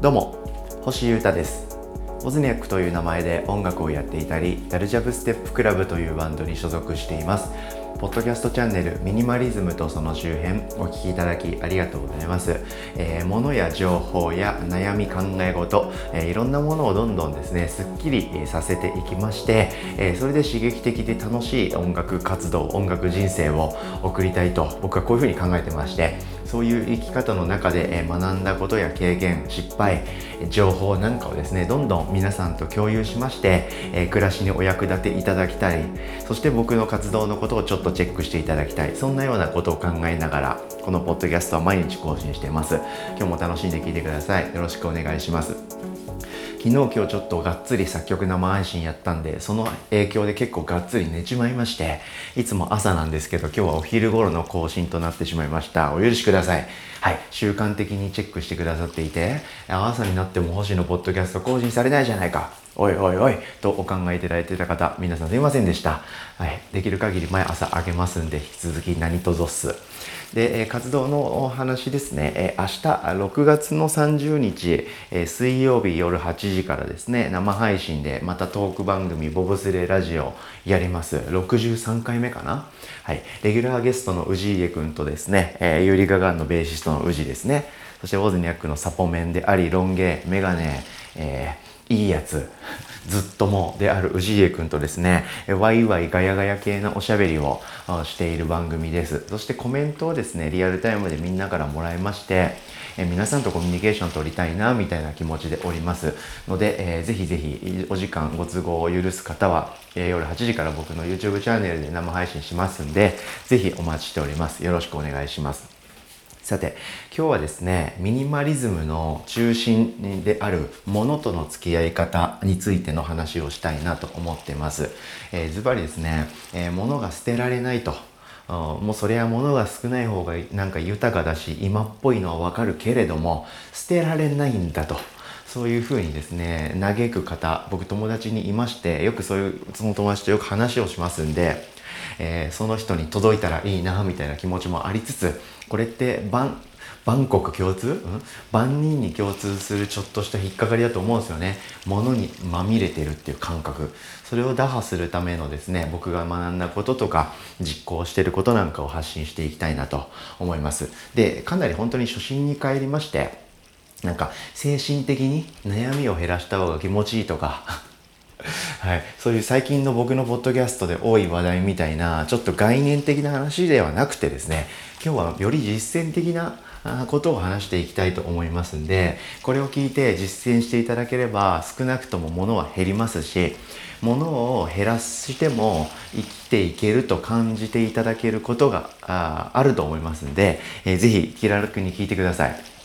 どうも星優太ですオズニャックという名前で音楽をやっていたりダルジャブステップクラブというバンドに所属していますポッドキャストチャンネルミニマリズムとその周辺お聞きいただきありがとうございます。えー、物や情報や悩み考え事、えー、いろんなものをどんどんですね、すっきりさせていきまして、えー、それで刺激的で楽しい音楽活動、音楽人生を送りたいと僕はこういうふうに考えてまして、そういう生き方の中で学んだことや経験失敗情報なんかをですねどんどん皆さんと共有しまして、え暮らしにお役立ていただきたい。そして僕の活動のことをちょっとチェックしていただきたい。そんなようなことを考えながらこのポッドキャストは毎日更新しています。今日も楽しんで聞いてください。よろしくお願いします。昨日今日ちょっとがっつり作曲生配信やったんでその影響で結構がっつり寝ちまいましていつも朝なんですけど今日はお昼頃の更新となってしまいました。お許しください。はい。習慣的にチェックしてくださっていて朝になっても星のポッドキャスト更新されないじゃないか。おいおいおい。とお考えいただいてた方皆さんすいませんでした。はい。できる限り毎朝あげますんで引き続き何卒。っすで、活動のお話ですね、明日6月の30日、水曜日夜8時からですね、生配信でまたトーク番組ボブスレラジオやります。63回目かな？はい。レギュラーゲストの氏家くんとですね、えー、リガガンのベーシストの氏ですね、そしてウォズニャックのサポメンであり、ロン毛、メガネ、えー、いいやつ、ずっともである氏家くんとですね、ワイワイガヤガヤ系のおしゃべりをしている番組です。そしてコメントをですね、リアルタイムでみんなからもらいまして、え皆さんとコミュニケーション取りたいな、みたいな気持ちでおりますので、えー、ぜひぜひお時間ご都合を許す方は、え、夜8時から僕の YouTube チャンネルで生配信しますんで、ぜひお待ちしております。よろしくお願いします。さて今日はですねミニマリズムの中心であるものとの付き合い方についての話をしたいなと思ってます。えー、ズバリですね、えー、物が捨てられないと。もうそれは物が少ない方がなんか豊かだし今っぽいのはわかるけれども捨てられないんだと。そういうふうにですね嘆く方僕友達にいましてよくそういうその友達とよく話をしますんで、えー、その人に届いたらいいなみたいな気持ちもありつつこれって万万国共通、うん、万人に共通するちょっとした引っかかりだと思うんですよね。物にまみれてるっていう感覚。それを打破するためのですね、僕が学んだこととか、実行してることなんかを発信していきたいなと思います。で、かなり本当に初心に帰りまして、なんか精神的に悩みを減らした方が気持ちいいとかはい、そういう最近の僕のポッドキャストで多い話題みたいなちょっと概念的な話ではなくてですね今日はより実践的なことを話していきたいと思いますんでこれを聞いて実践していただければ少なくとも物は減りますし物を減らしても生きていけると感じていただけることがあると思いますんで、えー、ぜひ気楽に聞いてください。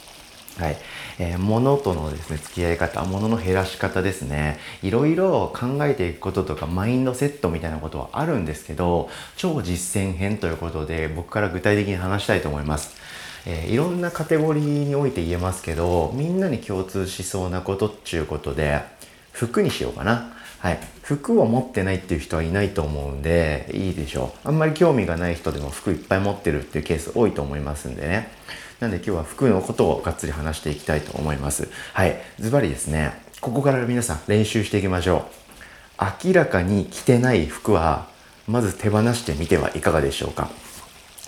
はいえー、物とのですね付き合い方物の減らし方ですねいろいろ考えていくこととかマインドセットみたいなことはあるんですけど超実践編ということで僕から具体的に話したいと思います。えー、いろんなカテゴリーにおいて言えますけどみんなに共通しそうなことっちゅうことで服にしようかな。はい。服を持ってないっていう人はいないと思うんで、いいでしょう。あんまり興味がない人でも服いっぱい持ってるっていうケース多いと思いますんでね。なんで今日は服のことをがっつり話していきたいと思います。はい。ズバリですね、ここから皆さん練習していきましょう。明らかに着てない服は、まず手放してみてはいかがでしょうか。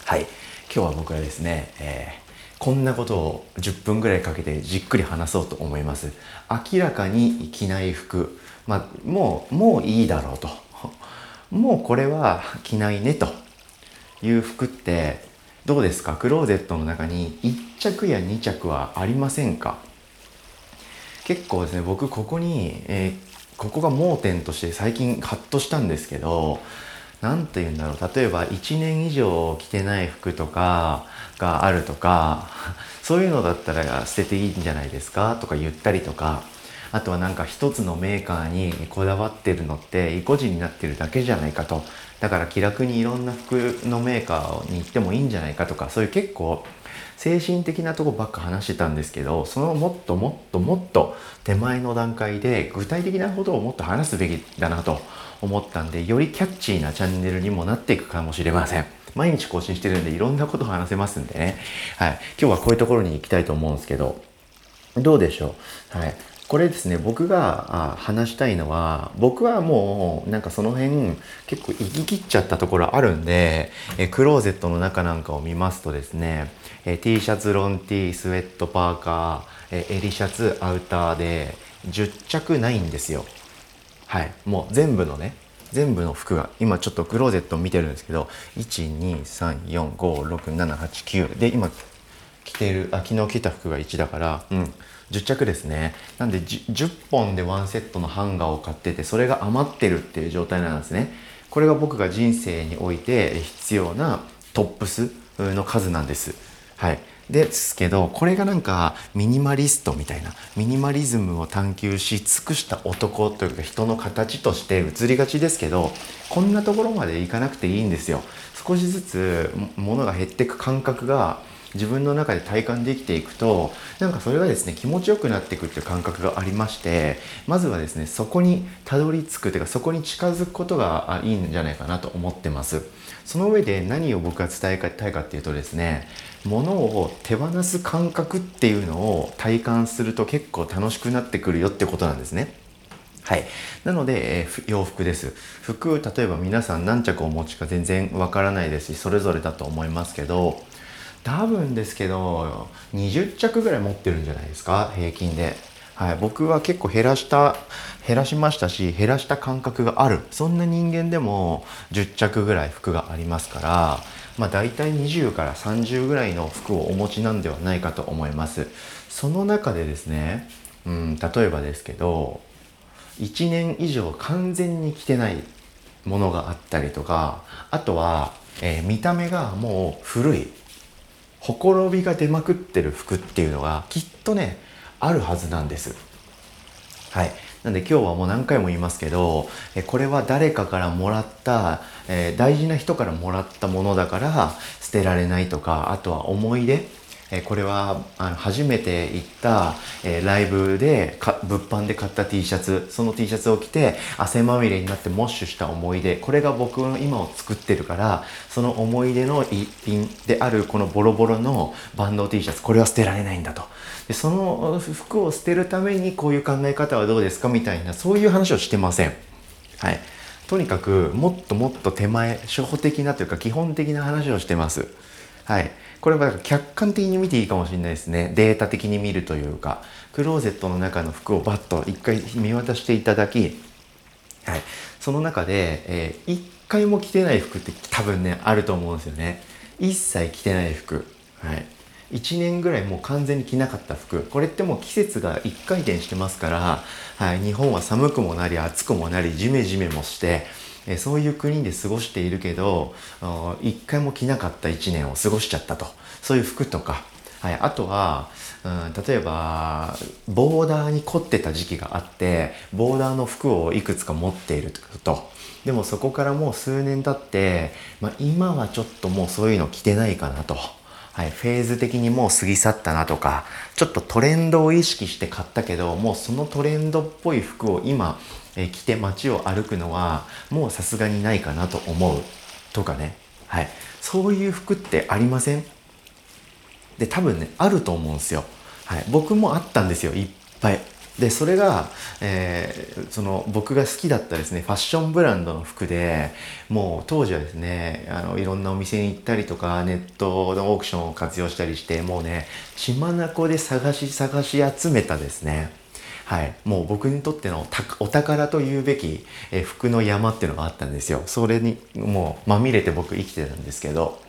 はい。今日は僕はですね、えーこんなことを10分ぐらいかけてじっくり話そうと思います。明らかに着ない服、まあ、もう、もういいだろうと。もうこれは着ないねという服ってどうですか？クローゼットの中に1着や2着はありませんか？結構ですね僕ここに、えー、ここが盲点として最近ハッとしたんですけど何て言うんだろう。例えば1年以上着てない服とかがあるとかそういうのだったら捨てていいんじゃないですか？とか言ったりとかあとはなんか一つのメーカーにこだわってるのって意固地になってるだけじゃないかと。だから気楽にいろんな服のメーカーに行ってもいいんじゃないかとかそういう結構精神的なとこばっか話してたんですけどそのもっともっともっと手前の段階で具体的なことをもっと話すべきだなと思ったんでよりキャッチーなチャンネルにもなっていくかもしれません。毎日更新してるんでいろんなこと話せますんでね。はい。今日はこういうところに行きたいと思うんですけどどうでしょう？はい。これですね僕が話したいのは僕はもうなんかその辺結構行き切っちゃったところあるんでえクローゼットの中なんかを見ますとですねえ T シャツロン T スウェットパーカーえ襟シャツアウターで10着ないんですよ。はい。もう全部のね全部の服が今ちょっとクローゼット見てるんですけど123456789で今着てるあ昨日着た服が1だからうん。10着ですね。なんで 10, 10本でワンセットのハンガーを買っててそれが余ってるっていう状態なんですね。これが僕が人生において必要なトップスの数なんです。はい。ですけどこれがなんかミニマリストみたいなミニマリズムを探求し尽くした男というか人の形として映りがちですけどこんなところまでいかなくていいんですよ。少しずつ物が減ってく感覚が自分の中で体感できていくとなんかそれがですね気持ちよくなっていくっていう感覚がありましてまずはですねそこにたどり着くというかそこに近づくことがいいんじゃないかなと思ってますその上で何を僕が伝えたいかっていうとですね物を手放す感覚っていうのを体感すると結構楽しくなってくるよってことなんですねはい。なので、えー、洋服です。服、例えば皆さん何着お持ちか全然わからないですし、それぞれだと思いますけど、多分ですけど20着ぐらい持ってるんじゃないですか？平均で。はい、僕は結構減らした減らしましたし減らした感覚がある。そんな人間でも10着ぐらい服がありますからまあ大体20から30ぐらいの服をお持ちなんではないかと思います。その中でですね、うん、例えばですけど1年以上完全に着てないものがあったりとかあとは、えー、見た目がもう古い。ほころびが出まくってる服っていうのがきっとねあるはずなんです。はい。なんで今日はもう何回も言いますけどえこれは誰かからもらった、えー、大事な人からもらったものだから捨てられないとかあとは思い出えこれはあの初めて行った、えライブで物販で買った T シャツ。その T シャツを着て汗まみれになってモッシュした思い出。これが僕の今を作ってるからその思い出の一品であるこのボロボロのバンド T シャツ。これは捨てられないんだと。でその服を捨てるためにこういう考え方はどうですか？みたいなそういう話をしてません。はい。とにかくもっともっと手前初歩的なというか基本的な話をしてます。はい。これは客観的に見ていいかもしれないですね。データ的に見るというかクローゼットの中の服をバッと一回見渡していただき、はい、その中で、えー、一回も着てない服って多分ねあると思うんですよね。一切着てない服。はい。1年ぐらいもう完全に着なかった服。これってもう季節が1回転してますから、はい、日本は寒くもなり暑くもなりジメジメもしてえそういう国で過ごしているけど一回も着なかった1年を過ごしちゃったと。そういう服とか、はい、あとは、うん、例えばボーダーに凝ってた時期があってボーダーの服をいくつか持っていると。でもそこからもう数年経って、まあ、今はちょっともうそういうの着てないかなと。はい、フェーズ的にもう過ぎ去ったなとかちょっとトレンドを意識して買ったけどもうそのトレンドっぽい服を今え着て街を歩くのはもうさすがにないかなと思う。とかね、はい、そういう服ってありません？で多分ねあると思うんですよ、はい、僕もあったんですよ。いっぱい。でそれが、えー、その僕が好きだったですねファッションブランドの服でもう当時はですねあのいろんなお店に行ったりとかネットのオークションを活用したりしてもうね血眼で探し探し集めたですね。はい、もう僕にとってのお宝というべき、え服の山っていうのがあったんですよ。それにもうまみれて僕生きてたんですけど。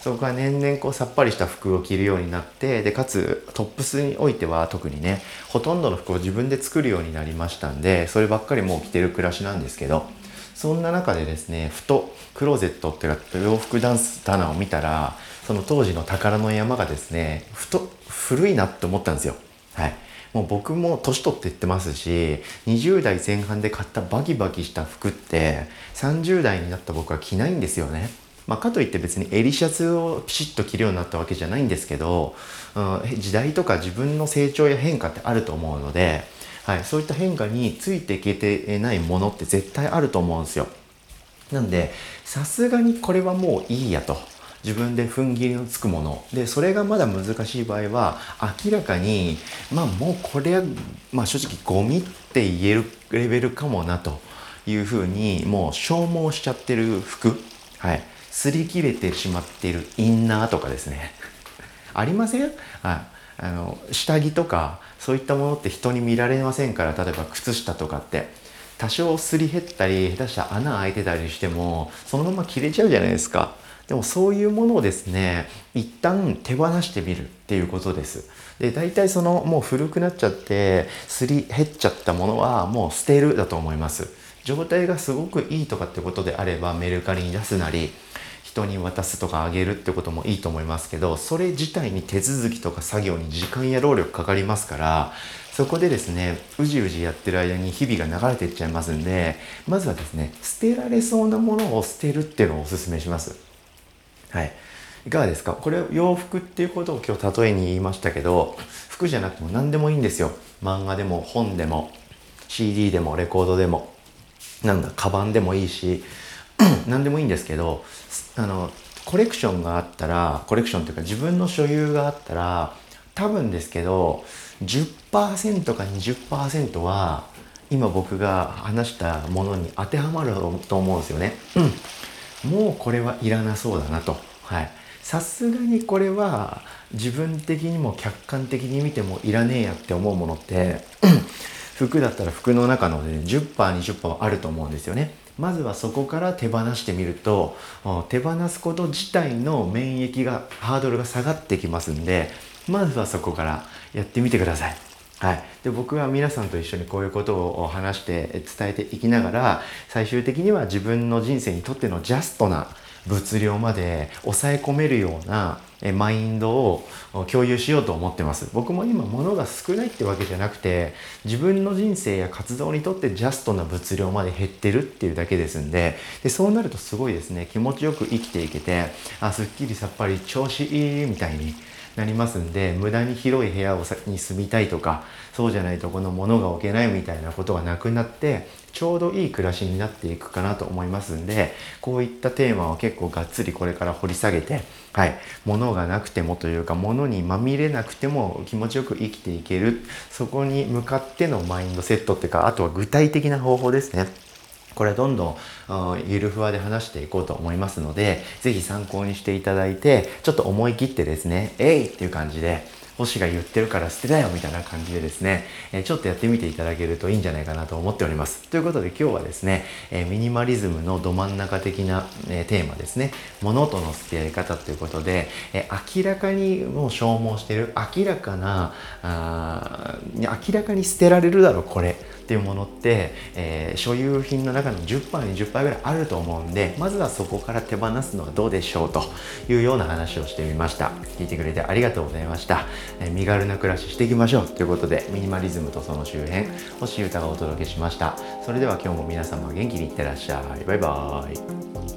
そこから年々こうさっぱりした服を着るようになってでかつトップスにおいては特にねほとんどの服を自分で作るようになりましたんでそればっかりもう着てる暮らしなんですけどそんな中でですねふとクローゼットっていうか洋服ダンス棚を見たらその当時の宝の山がですねふと古いなって思ったんですよはいもう僕も年取って言ってますし20代前半で買ったバキバキした服って30代になった僕は着ないんですよね。まあ、かといって別に襟シャツをピシッと着るようになったわけじゃないんですけど、うん、時代とか自分の成長や変化ってあると思うので、はい、そういった変化についていけてないものって絶対あると思うんですよ。なんでさすがにこれはもういいやと。自分で踏ん切りのつくものでそれがまだ難しい場合は明らかにまあもうこれは、まあ、正直ゴミって言えるレベルかもなというふうにもう消耗しちゃってる服はい擦り切れてしまっているインナーとかですね。ありません？はいあの下着とかそういったものって人に見られませんから。例えば靴下とかって。多少すり減ったり下手したら穴開いてたりしてもそのまま切れちゃうじゃないですか。でもそういうものをですね一旦手放してみるっていうことです。で大体そのもう古くなっちゃってすり減っちゃったものはもう捨てるだと思います。状態がすごくいいとかってことであればメルカリに出すなり人に渡すとかあげるってこともいいと思いますけどそれ自体に手続きとか作業に時間や労力かかりますからそこでですねうじうじやってる間に日々が流れていっちゃいますんでまずはですね捨てられそうなものを捨てるっていうのをおすすめします。はい。いかがですか？これ洋服っていうことを今日例えに言いましたけど服じゃなくても何でもいいんですよ。漫画でも本でも CD でもレコードでもなんだカバンでもいいし 何でもいいんですけどあのコレクションがあったらコレクションというか自分の所有があったら多分ですけど10%か20%は今僕が話したものに当てはまると思うんですよね。うん、もうこれはいらなそうだなと。はい。さすがにこれは自分的にも客観的に見てもいらねえやって思うものって 服だったら服の中の、ね、10%、20%はあると思うんですよね。まずはそこから手放してみると手放すこと自体の免疫がハードルが下がってきますんでまずはそこからやってみてください。はい、で僕は皆さんと一緒にこういうことを話して伝えていきながら最終的には自分の人生にとってのジャストな物量まで抑え込めるようなマインドを共有しようと思ってます。僕も今物が少ないってわけじゃなくて自分の人生や活動にとってジャストな物量まで減ってるっていうだけですんででそうなるとすごいですね気持ちよく生きていけてあすっきりさっぱり調子いいみたいになりますんで無駄に広い部屋をに住みたいとかそうじゃないとこの物が置けないみたいなことがなくなってちょうどいい暮らしになっていくかなと思いますんでこういったテーマを結構がっつりこれから掘り下げてはい物がなくてもというか物にまみれなくても気持ちよく生きていけるそこに向かってのマインドセットっていうかあとは具体的な方法ですね。これどんどんゆるふわで話していこうと思いますので、ぜひ参考にしていただいて、ちょっと思い切ってですね、えいっていう感じで、星が言ってるから捨てだよみたいな感じでですね、えちょっとやってみていただけるといいんじゃないかなと思っております。ということで今日はですね、えミニマリズムのど真ん中的な、えテーマですね、物との付き合い方ということで、え明らかにもう消耗してる、明らかなあ、明らかに捨てられるだろう、これ。っていうものって、えー、所有品の中の 10%20% ぐらいあると思うんでまずはそこから手放すのはどうでしょうというような話をしてみました。聞いてくれてありがとうございました、えー、身軽な暮らししていきましょうということでミニマリズムとその周辺星歌がお届けしました。それでは今日も皆様元気にいってらっしゃい。バイバーイ。